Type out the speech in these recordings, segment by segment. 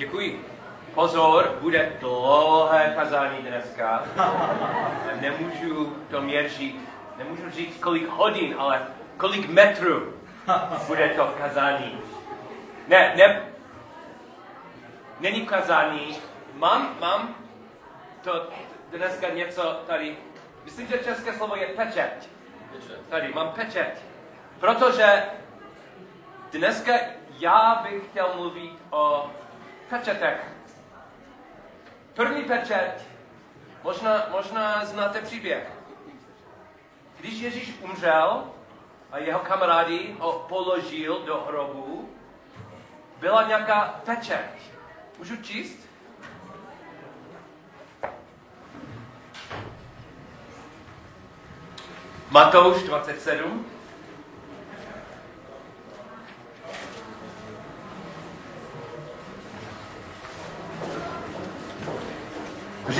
Děkuji. Pozor, bude dlouhé kazání dneska. Nemůžu to měřit, nemůžu říct kolik hodin, ale kolik metrů bude to v kazání. Ne, ne, není kazání. Mám, mám to dneska něco tady. Myslím, že české slovo je pečet. Tady mám pečet. Protože dneska já bych chtěl mluvit o pečetech. První pečet, možná, možná znáte příběh. Když Ježíš umřel a jeho kamarádi ho položil do hrobu, byla nějaká pečet. Můžu číst? Matouš 27.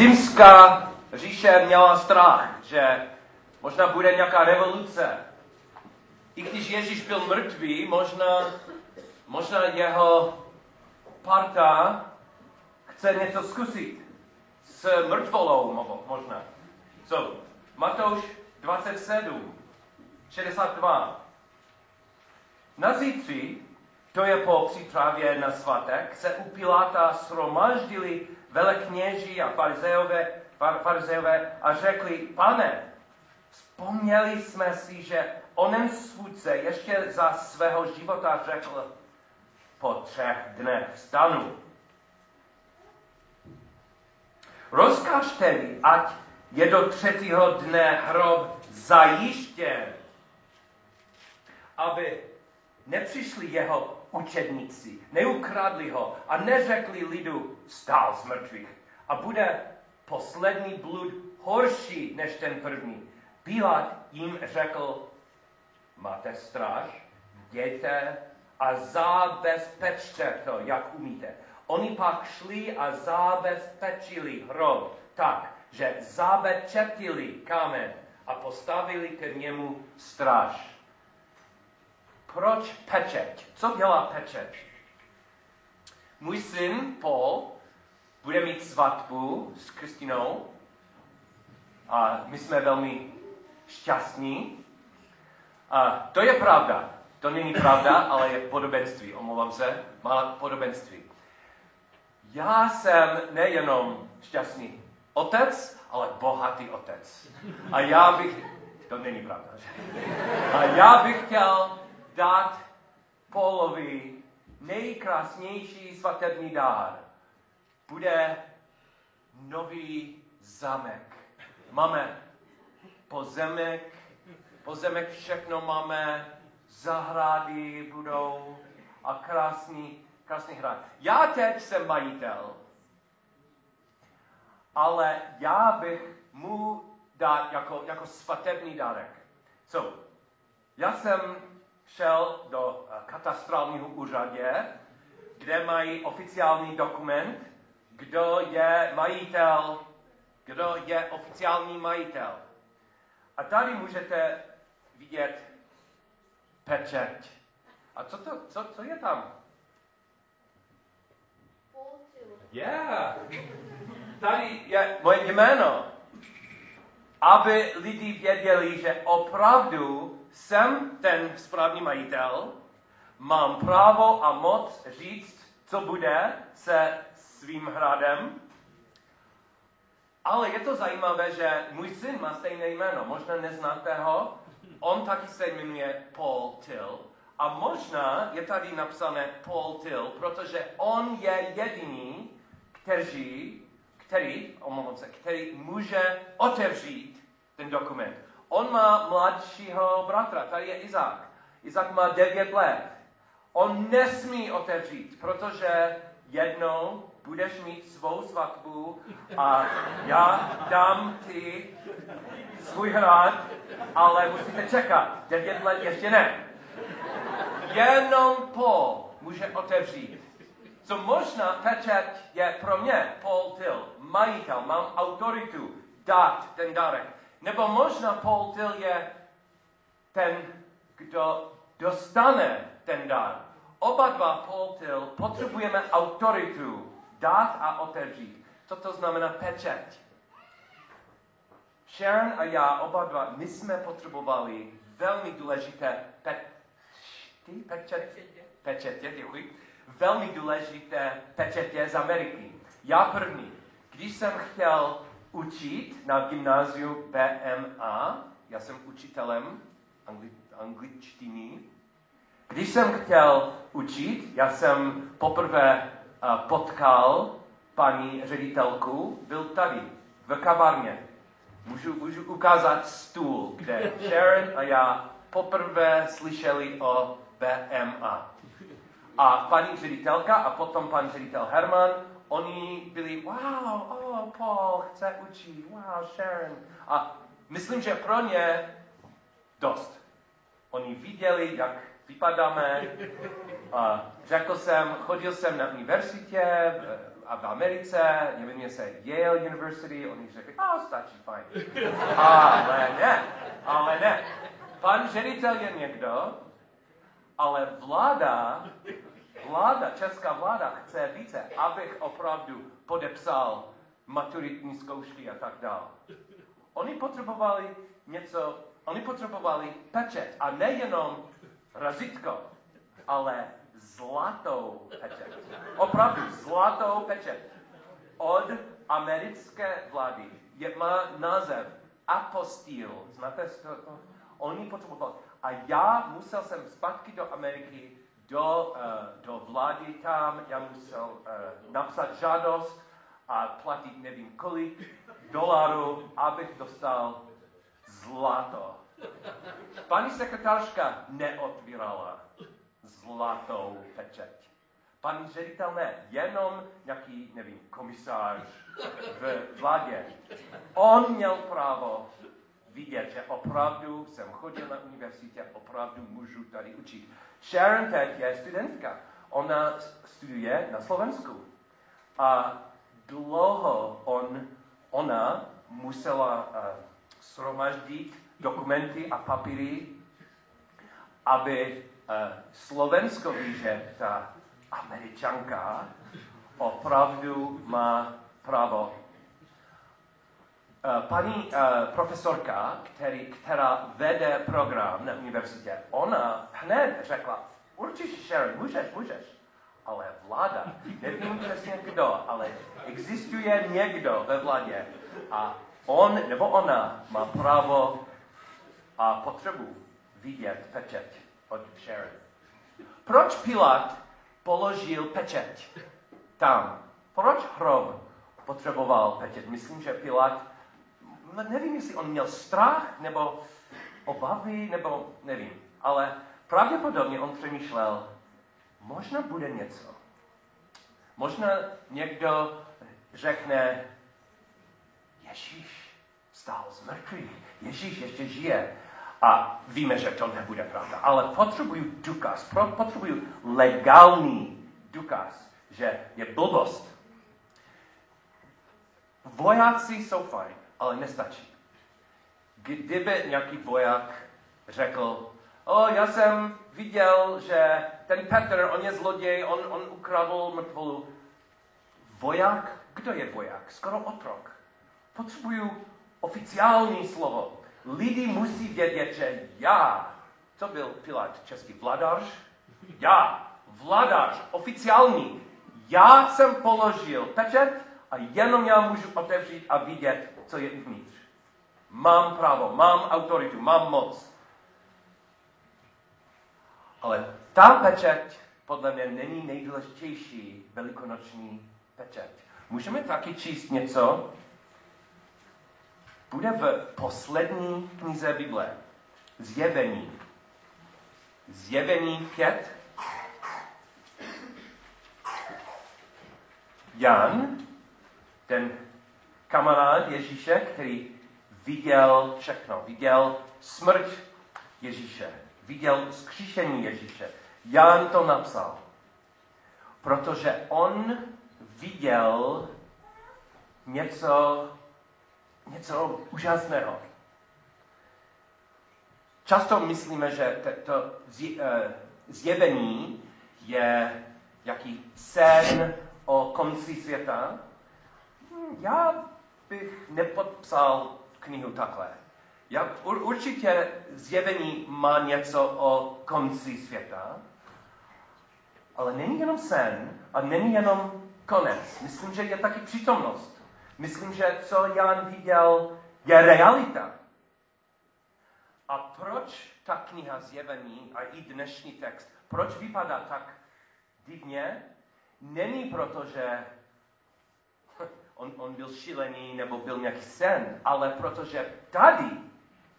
Římská říše měla strach, že možná bude nějaká revoluce. I když Ježíš byl mrtvý, možná, možná jeho parta chce něco zkusit s mrtvolou možná. So, Matouš 27, 62. Na zítři, to je po přípravě na svatek, se u Piláta shromaždili velekněží a farizeové, farizeové a řekli, pane, vzpomněli jsme si, že onen svůdce ještě za svého života řekl, po třech dnech vstanu. Rozkaž tedy, ať je do třetího dne hrob zajištěn, aby nepřišli jeho učedníci, neukradli ho a neřekli lidu, stál z mrtvých a bude poslední blud horší než ten první. Pilát jim řekl, máte stráž, jděte a zabezpečte to, jak umíte. Oni pak šli a zabezpečili hrob tak, že zabečetili kámen a postavili k němu stráž. Proč pečeť? Co dělá pečeť? Můj syn Paul bude mít svatbu s Kristinou a my jsme velmi šťastní. A to je pravda. To není pravda, ale je podobenství. Omlouvám se, má podobenství. Já jsem nejenom šťastný otec, ale bohatý otec. A já bych, to není pravda, že? A já bych chtěl dát Polovi nejkrásnější svatební dár. Bude nový zamek. Máme pozemek, pozemek všechno máme, zahrady budou a krásný, krásný hrad. Já teď jsem majitel, ale já bych mu dát jako, jako svatební dárek. So, já jsem šel do eh, katastrálního úřadě, kde mají oficiální dokument, kdo je majitel, kdo je oficiální majitel. A tady můžete vidět pečeť. A co, to, co, co je tam? Yeah. Tady je moje jméno. Aby lidi věděli, že opravdu jsem ten správný majitel, mám právo a moc říct, co bude se svým hradem. Ale je to zajímavé, že můj syn má stejné jméno. Možná neznáte ho. On taky se jmenuje Paul Till. A možná je tady napsané Paul Till, protože on je jediný, který, který, omlouvám se, který může otevřít ten dokument. On má mladšího bratra, tady je Izák. Izák má 9 let. On nesmí otevřít, protože jednou budeš mít svou svatbu a já dám ti svůj hrad, ale musíte čekat. 9 let ještě ne. Jenom Paul může otevřít. Co možná pečet je pro mě, Paul Till, majitel, mám autoritu dát ten darek. Nebo možná Paul Till je ten, kdo dostane ten dar. oba dva Paul Till potřebujeme autoritu dát a otevřít. Co to znamená pečeť? Sharon a já, oba dva, my jsme potřebovali velmi důležité pe- ty pečetě, pečetě, děkuji, velmi důležité pečetě z Ameriky. Já první. Když jsem chtěl učit na gymnáziu BMA, já jsem učitelem angli, angličtiny, když jsem chtěl učit, já jsem poprvé uh, potkal paní ředitelku, byl tady, v kavárně. Můžu, můžu ukázat stůl, kde Sharon a já poprvé slyšeli o BMA. A paní ředitelka a potom pan ředitel Herman, oni byli, wow, oh, Paul chce učit, wow, Sharon. A myslím, že pro ně dost. Oni viděli, jak vypadáme. A řekl jsem, chodil jsem na univerzitě a v Americe, jmenuje se Yale University, oni řekli, oh, stačí, fajn. Ale ne, ale ne. Pan ředitel je někdo, ale vláda, vláda, česká vláda chce více, abych opravdu podepsal maturitní zkoušky a tak dále. Oni potřebovali něco, oni potřebovali pečet a nejenom razítko, ale zlatou pečet. Opravdu zlatou pečet. Od americké vlády je, má název apostil. Znáte to? Oni potřebovali. A já musel jsem zpátky do Ameriky, do, uh, do vlády tam, já musel uh, napsat žádost a platit nevím kolik dolarů, abych dostal zlato. Paní sekretářka neotvírala zlatou pečeť. Pan ředitel ne, jenom nějaký, nevím, komisář v vládě. On měl právo vidět, že opravdu jsem chodil na univerzitě, opravdu můžu tady učit. Sharon teď je studentka. Ona studuje na Slovensku. A dlouho on, ona musela uh, shromaždit dokumenty a papíry, aby uh, Slovensko ví, že ta američanka opravdu má právo paní uh, profesorka, který, která vede program na univerzitě, ona hned řekla, určitě Sharon, můžeš, můžeš. Ale vláda, nevím přesně kdo, ale existuje někdo ve vládě a on nebo ona má právo a potřebu vidět pečet od Sharon. Proč Pilat položil pečet tam? Proč hrob potřeboval pečet? Myslím, že Pilat No, nevím, jestli on měl strach, nebo obavy, nebo nevím. Ale pravděpodobně on přemýšlel, možná bude něco. Možná někdo řekne, Ježíš stál z mrtvých, Ježíš ještě žije. A víme, že to nebude pravda. Ale potřebuju důkaz, potřebuju legální důkaz, že je blbost. Vojáci jsou fajn ale nestačí. Kdyby nějaký voják řekl, o, já jsem viděl, že ten Petr, on je zloděj, on, on ukradl mrtvolu. Voják? Kdo je voják? Skoro otrok. Potřebuju oficiální slovo. Lidi musí vědět, že já, co byl Pilát český vladař? Já, vladař, oficiální. Já jsem položil pečet a jenom já můžu otevřít a vidět, co je uvnitř. Mám právo, mám autoritu, mám moc. Ale ta pečeť podle mě není nejdůležitější velikonoční pečeť. Můžeme taky číst něco? Bude v poslední knize Bible. Zjevení. Zjevení 5. Jan, ten kamarád Ježíše, který viděl všechno. Viděl smrt Ježíše. Viděl skříšení Ježíše. Jan to napsal. Protože on viděl něco, něco úžasného. Často myslíme, že to eh, zjevení je jaký sen o konci světa, hm, já bych nepodpsal knihu takhle. Já, ur, určitě zjevení má něco o konci světa, ale není jenom sen a není jenom konec. Myslím, že je taky přítomnost. Myslím, že co Jan viděl, je realita. A proč ta kniha zjevení a i dnešní text, proč vypadá tak divně? Není proto, že on, on byl šílený nebo byl nějaký sen, ale protože tady,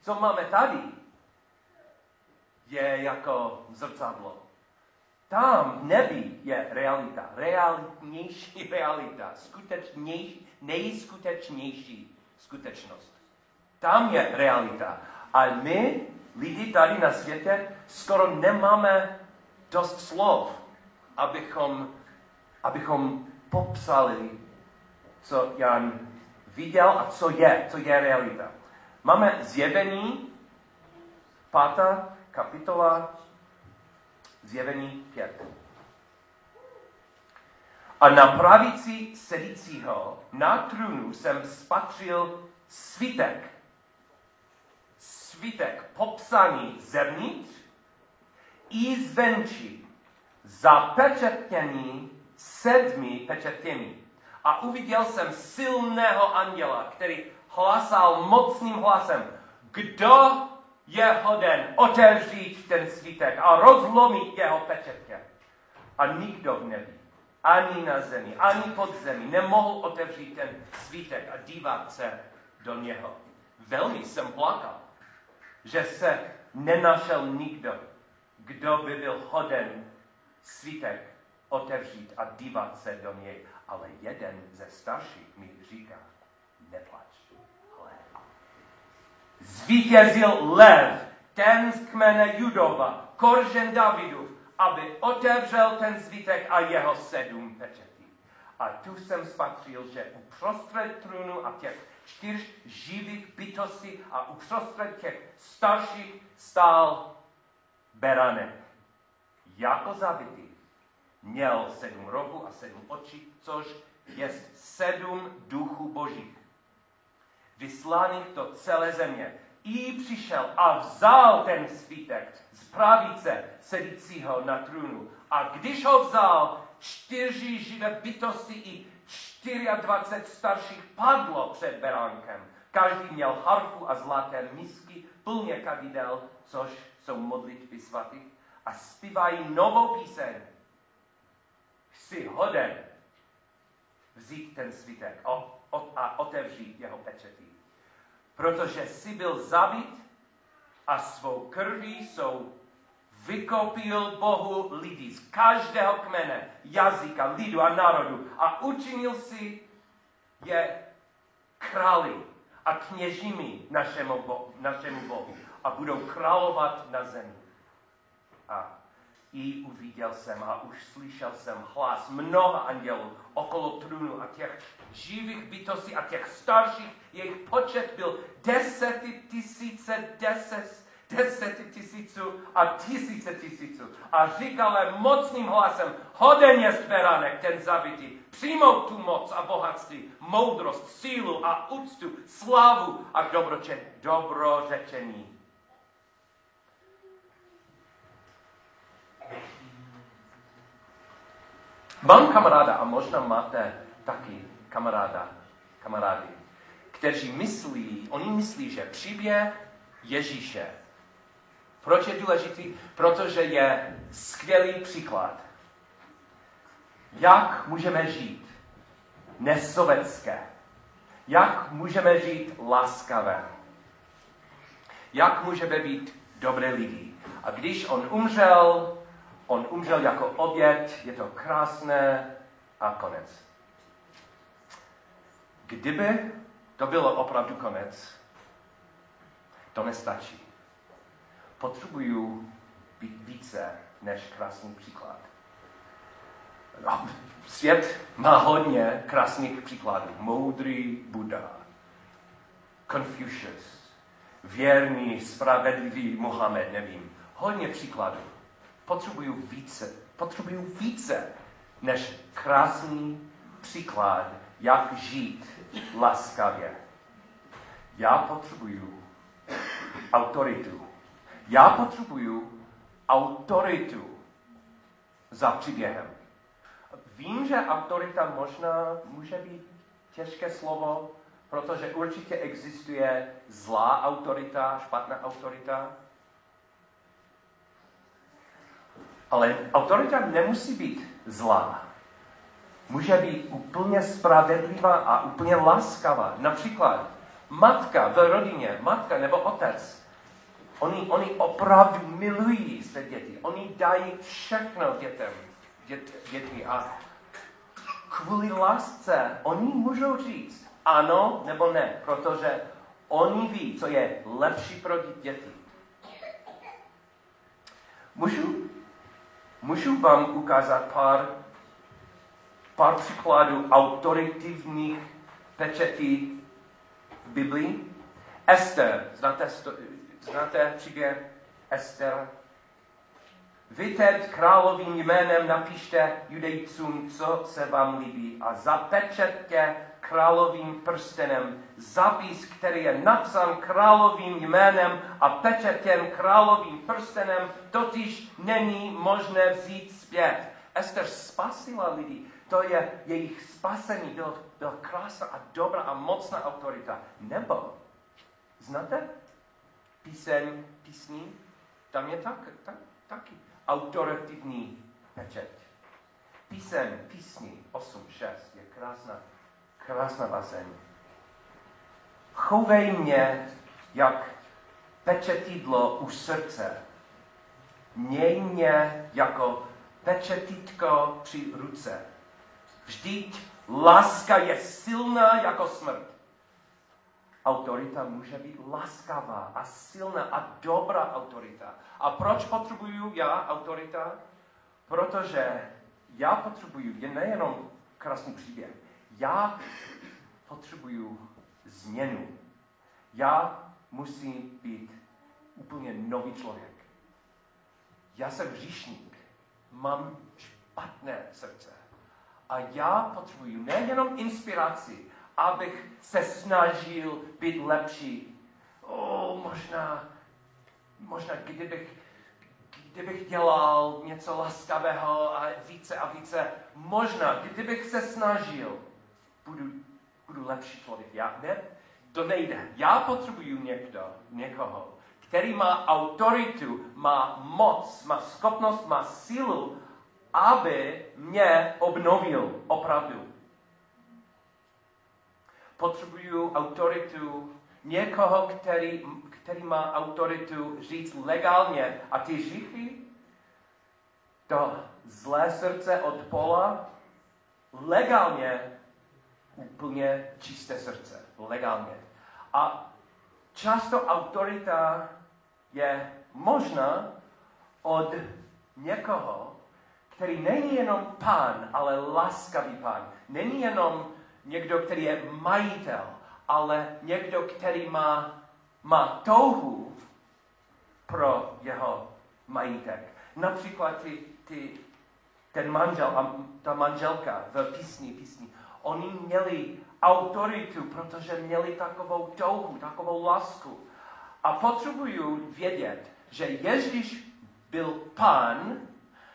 co máme tady, je jako zrcadlo. Tam v nebi je realita, realitnější realita, skutečnější, nejskutečnější skutečnost. Tam je realita. A my, lidi tady na světě, skoro nemáme dost slov, abychom, abychom popsali, co Jan viděl a co je, co je realita. Máme zjevení, pátá kapitola, zjevení pět. A na pravici sedícího na trůnu jsem spatřil svitek. Svitek popsaný zevnitř i zvenčí, zapečetěný sedmi pečetěmi. A uviděl jsem silného anděla, který hlasal mocným hlasem, kdo je hoden otevřít ten svítek a rozlomit jeho pečetě. A nikdo v nebi, ani na zemi, ani pod zemi nemohl otevřít ten svítek a dívat se do něho. Velmi jsem plakal, že se nenašel nikdo, kdo by byl hoden svítek otevřít a dívat se do něj. Ale jeden ze starších mi říká, neplač. Zvítězil lev, ten z kmene Judova, koržen Davidu, aby otevřel ten zvítek a jeho sedm pečetí. A tu jsem spatřil, že uprostřed trůnu a těch čtyř živých bytostí a uprostřed těch starších stál beranek. Jako zabitý. Měl sedm rohů a sedm očí, což je sedm duchů božích vyslaných do celé země. I přišel a vzal ten svítek z pravice sedícího na trůnu. A když ho vzal, čtyři živé bytosti i 24 starších padlo před beránkem. Každý měl harfu a zlaté misky, plně kavidel, což jsou modlitby svatých, a zpívají novou píseň. Jsi hoden vzít ten svítek a otevřít jeho pečetí protože jsi byl zabit a svou krví jsou vykoupil Bohu lidi z každého kmene, jazyka, lidu a národu. A učinil si je králi a kněžími našemu, Bohu, našemu Bohu. A budou královat na zemi. A i uviděl jsem a už slyšel jsem hlas mnoha andělů okolo trůnu a těch živých bytostí a těch starších, jejich počet byl deseti tisíce, deset, deseti tisíců a tisíce tisíců. A říkal mocným hlasem, hoden je beránek, ten zabitý, přijmout tu moc a bohatství, moudrost, sílu a úctu, slávu a dobrořečení. Mám kamaráda a možná máte taky kamaráda, kamarády, kteří myslí, oni myslí, že příběh Ježíše. Proč je důležitý? Protože je skvělý příklad. Jak můžeme žít nesovětské? Jak můžeme žít laskavé? Jak můžeme být dobré lidi? A když on umřel, On umřel jako oběd, je to krásné a konec. Kdyby to bylo opravdu konec, to nestačí. Potřebuju být více než krásný příklad. No, svět má hodně krásných příkladů. Moudrý Buddha, Confucius, věrný, spravedlivý Mohamed, nevím. Hodně příkladů potřebuju více, potřebuju více než krásný příklad, jak žít laskavě. Já potřebuju autoritu. Já potřebuju autoritu za příběhem. Vím, že autorita možná může být těžké slovo, protože určitě existuje zlá autorita, špatná autorita. Ale autorita nemusí být zlá. Může být úplně spravedlivá a úplně láskavá. Například matka v rodině, matka nebo otec, oni, oni opravdu milují své děti. Oni dají všechno dětem, dět, děti. A kvůli lásce oni můžou říct ano nebo ne, protože oni ví, co je lepší pro děti. Můžu, můžu vám ukázat pár, pár příkladů autoritativních pečetí v Biblii? Ester, znáte, znáte příběh Ester? Vy teď královým jménem napište judejcům, co se vám líbí a zapečetě královým prstenem zapis, který je napsán královým jménem a pečetěn královým prstenem, totiž není možné vzít zpět. Ester spasila lidi. To je jejich spasení. Byla, byla krásná a dobrá a mocná autorita. Nebo, znáte píseň, písní? Tam je tak, tak, taky autoritativní pečeť. Písem, písni 8.6 je krásná, krásná baseň. Chovej mě jak pečetidlo u srdce. Měj mě jako pečetítko při ruce. Vždyť láska je silná jako smrt. Autorita může být laskavá a silná a dobrá autorita. A proč potřebuju já autorita? Protože já potřebuju je nejenom krásný příběh. Já potřebuju změnu. Já musím být úplně nový člověk. Já jsem říšník. Mám špatné srdce. A já potřebuju nejenom inspiraci, abych se snažil být lepší. O, možná, možná kdybych, kdybych dělal něco laskavého a více a více, možná, kdybych se snažil, budu, budu lepší člověk. Já, ne, to nejde. Já potřebuju někdo, někoho, který má autoritu, má moc, má schopnost, má sílu, aby mě obnovil opravdu potřebuju autoritu někoho, který, který má autoritu říct legálně a ty říchy, to zlé srdce od pola, legálně úplně čisté srdce. Legálně. A často autorita je možná od někoho, který není jenom pán, ale laskavý pán. Není jenom někdo, který je majitel, ale někdo, který má, má touhu pro jeho majitek. Například ty, ty, ten manžel a ta manželka v písni, písni, oni měli autoritu, protože měli takovou touhu, takovou lásku. A potřebuju vědět, že Ježíš byl pán,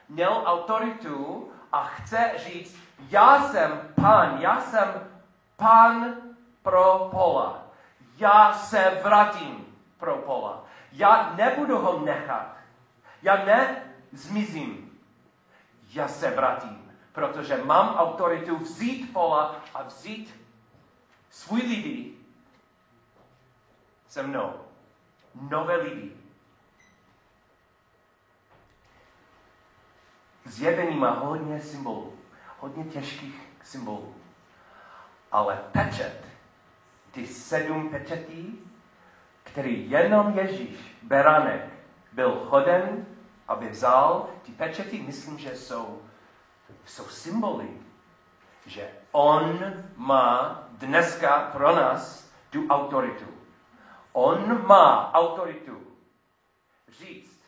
měl autoritu a chce říct, já jsem pán, já jsem pán pro pola. Já se vrátím pro pola. Já nebudu ho nechat. Já nezmizím. Já se vrátím, protože mám autoritu vzít pola a vzít svůj lidi se mnou. Nové lidi. Zjevení má hodně symbolů hodně těžkých symbolů. Ale pečet, ty sedm pečetí, který jenom Ježíš, beranek, byl choden, aby vzal, ty pečety, myslím, že jsou, jsou symboly, že on má dneska pro nás tu autoritu. On má autoritu říct,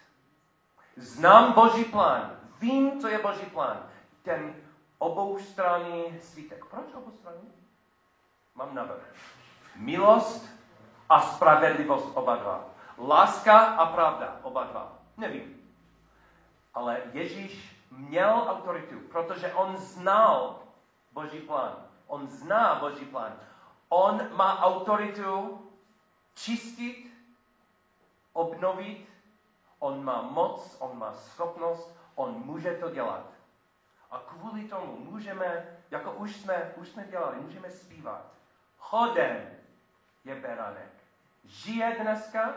znám Boží plán, vím, co je Boží plán. Ten oboustranný svítek. Proč oboustranný? Mám navrh. Milost a spravedlivost oba dva. Láska a pravda oba dva. Nevím. Ale Ježíš měl autoritu, protože on znal Boží plán. On zná Boží plán. On má autoritu čistit, obnovit. On má moc, on má schopnost, on může to dělat. A kvůli tomu můžeme, jako už jsme, už jsme dělali, můžeme zpívat. Chodem je beranek. Žije dneska,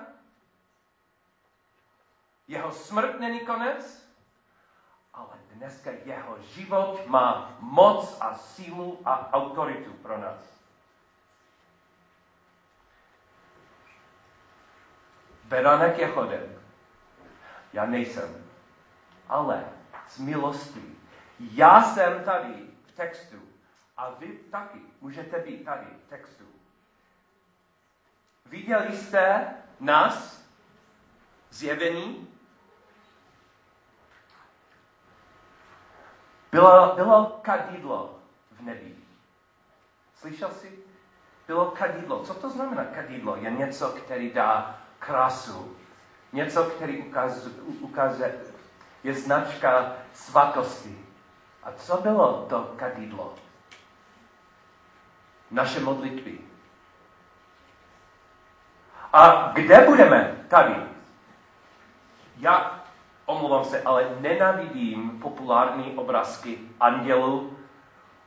jeho smrt není konec, dneska jeho život má moc a sílu a autoritu pro nás. Beranek je chodem. Já nejsem. Ale z milosti. Já jsem tady v textu. A vy taky můžete být tady v textu. Viděli jste nás zjevení? Bylo, bylo kadidlo v nebi. Slyšel jsi? Bylo kadidlo. Co to znamená kadidlo? Je něco, který dá krásu. Něco, který ukazuje, je značka svatosti. A co bylo to kadidlo? Naše modlitby. A kde budeme? Tady. Já omlouvám se, ale nenavidím populární obrázky andělů,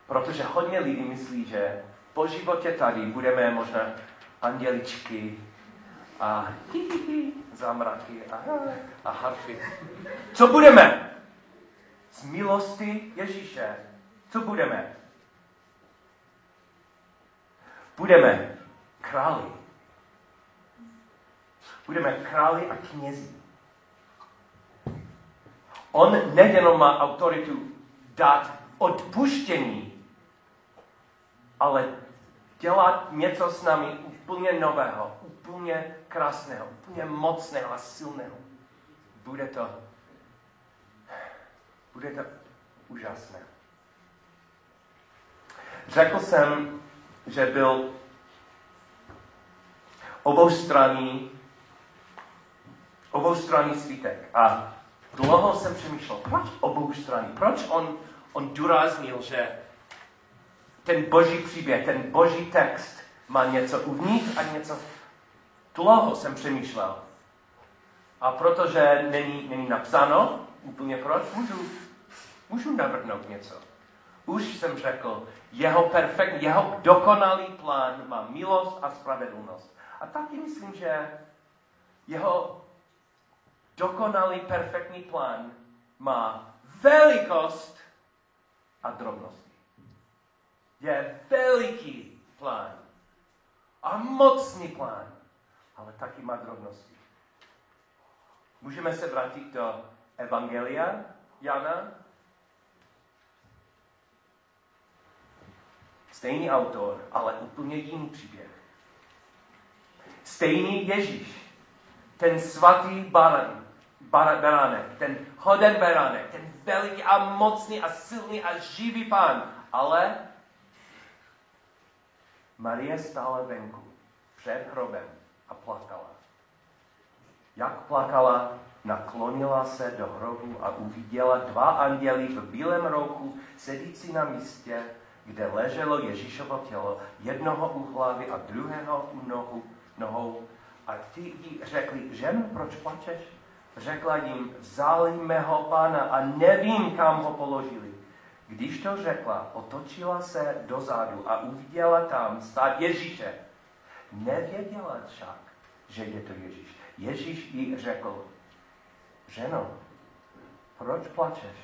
protože hodně lidí myslí, že po životě tady budeme možná anděličky a zamraky a, a harfy. Co budeme? Z milosti Ježíše. Co budeme? Budeme králi. Budeme králi a knězi. On nejenom má autoritu dát odpuštění, ale dělat něco s námi úplně nového, úplně krásného, úplně mocného a silného. Bude to, bude to úžasné. Řekl jsem, že byl oboustranný, oboustranný svítek. A dlouho jsem přemýšlel, proč oboustranný? Proč on, on důraznil, že ten boží příběh, ten boží text má něco uvnitř a něco Dlouho jsem přemýšlel. A protože není, není napsáno, úplně proč, můžu, můžu navrhnout něco. Už jsem řekl, jeho perfektní, jeho dokonalý plán má milost a spravedlnost. A taky myslím, že jeho dokonalý, perfektní plán má velikost a drobnost. Je veliký plán a mocný plán ale taky má drobnosti. Můžeme se vrátit do Evangelia Jana. Stejný autor, ale úplně jiný příběh. Stejný Ježíš, ten svatý baran, bar, beránek, ten hoden beránek, ten veliký a mocný a silný a živý pán, ale Marie stála venku před hrobem a plakala. Jak plakala, naklonila se do hrobu a uviděla dva anděly v bílém rouchu, sedící na místě, kde leželo Ježíšovo tělo, jednoho u hlavy a druhého u nohu, nohou. A ty jí řekli, žen, proč plačeš? Řekla jim, vzali mého pána a nevím, kam ho položili. Když to řekla, otočila se dozadu a uviděla tam stát Ježíše, Nevěděla však, že je to Ježíš. Ježíš jí řekl, ženo, proč plačeš?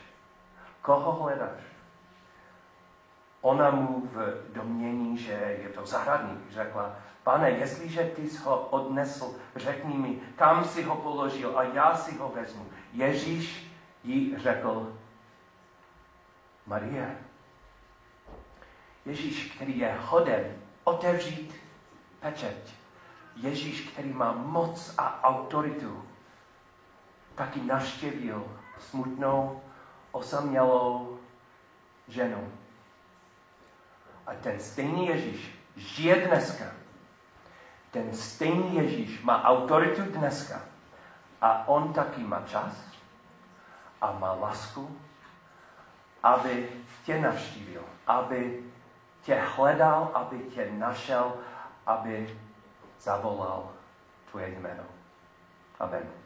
Koho hledáš? Ona mu v domění, že je to zahradník, řekla, pane, jestliže ty jsi ho odnesl, řekni mi, kam si ho položil a já si ho vezmu. Ježíš jí řekl, Marie. Ježíš, který je hoden otevřít pečeť. Ježíš, který má moc a autoritu, taky navštěvil smutnou, osamělou ženu. A ten stejný Ježíš žije dneska. Ten stejný Ježíš má autoritu dneska. A on taky má čas a má lásku, aby tě navštívil, aby tě hledal, aby tě našel, aby zavolal tvoje jméno. Amen.